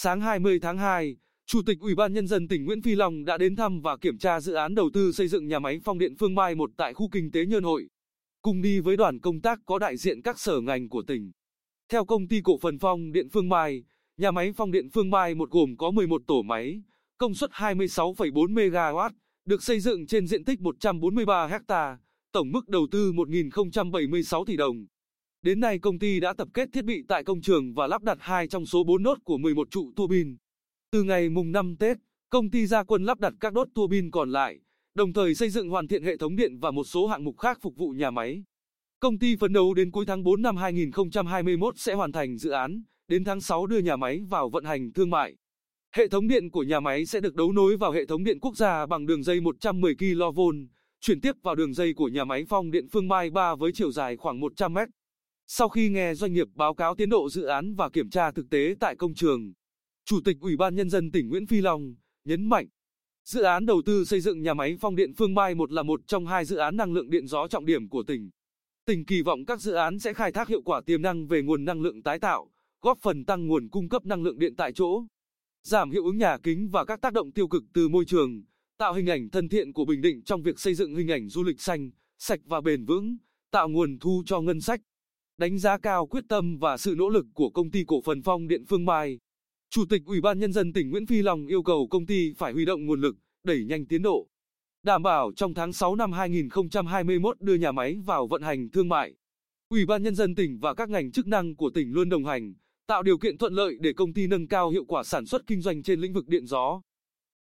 Sáng 20 tháng 2, Chủ tịch Ủy ban Nhân dân tỉnh Nguyễn Phi Long đã đến thăm và kiểm tra dự án đầu tư xây dựng nhà máy phong điện Phương Mai 1 tại khu kinh tế Nhơn Hội. Cùng đi với đoàn công tác có đại diện các sở ngành của tỉnh. Theo công ty cổ phần phong điện Phương Mai, nhà máy phong điện Phương Mai 1 gồm có 11 tổ máy, công suất 26,4 MW, được xây dựng trên diện tích 143 ha, tổng mức đầu tư 1.076 tỷ đồng. Đến nay công ty đã tập kết thiết bị tại công trường và lắp đặt 2 trong số 4 nốt của 11 trụ tua bin. Từ ngày mùng 5 Tết, công ty ra quân lắp đặt các đốt tua bin còn lại, đồng thời xây dựng hoàn thiện hệ thống điện và một số hạng mục khác phục vụ nhà máy. Công ty phấn đấu đến cuối tháng 4 năm 2021 sẽ hoàn thành dự án, đến tháng 6 đưa nhà máy vào vận hành thương mại. Hệ thống điện của nhà máy sẽ được đấu nối vào hệ thống điện quốc gia bằng đường dây 110 kV, chuyển tiếp vào đường dây của nhà máy phong điện Phương Mai 3 với chiều dài khoảng 100 mét. Sau khi nghe doanh nghiệp báo cáo tiến độ dự án và kiểm tra thực tế tại công trường, Chủ tịch Ủy ban Nhân dân tỉnh Nguyễn Phi Long nhấn mạnh, dự án đầu tư xây dựng nhà máy phong điện Phương Mai 1 là một trong hai dự án năng lượng điện gió trọng điểm của tỉnh. Tỉnh kỳ vọng các dự án sẽ khai thác hiệu quả tiềm năng về nguồn năng lượng tái tạo, góp phần tăng nguồn cung cấp năng lượng điện tại chỗ, giảm hiệu ứng nhà kính và các tác động tiêu cực từ môi trường, tạo hình ảnh thân thiện của Bình Định trong việc xây dựng hình ảnh du lịch xanh, sạch và bền vững, tạo nguồn thu cho ngân sách. Đánh giá cao quyết tâm và sự nỗ lực của công ty cổ phần Phong Điện Phương Mai. Chủ tịch Ủy ban Nhân dân tỉnh Nguyễn Phi Long yêu cầu công ty phải huy động nguồn lực, đẩy nhanh tiến độ. Đảm bảo trong tháng 6 năm 2021 đưa nhà máy vào vận hành thương mại. Ủy ban Nhân dân tỉnh và các ngành chức năng của tỉnh luôn đồng hành, tạo điều kiện thuận lợi để công ty nâng cao hiệu quả sản xuất kinh doanh trên lĩnh vực điện gió.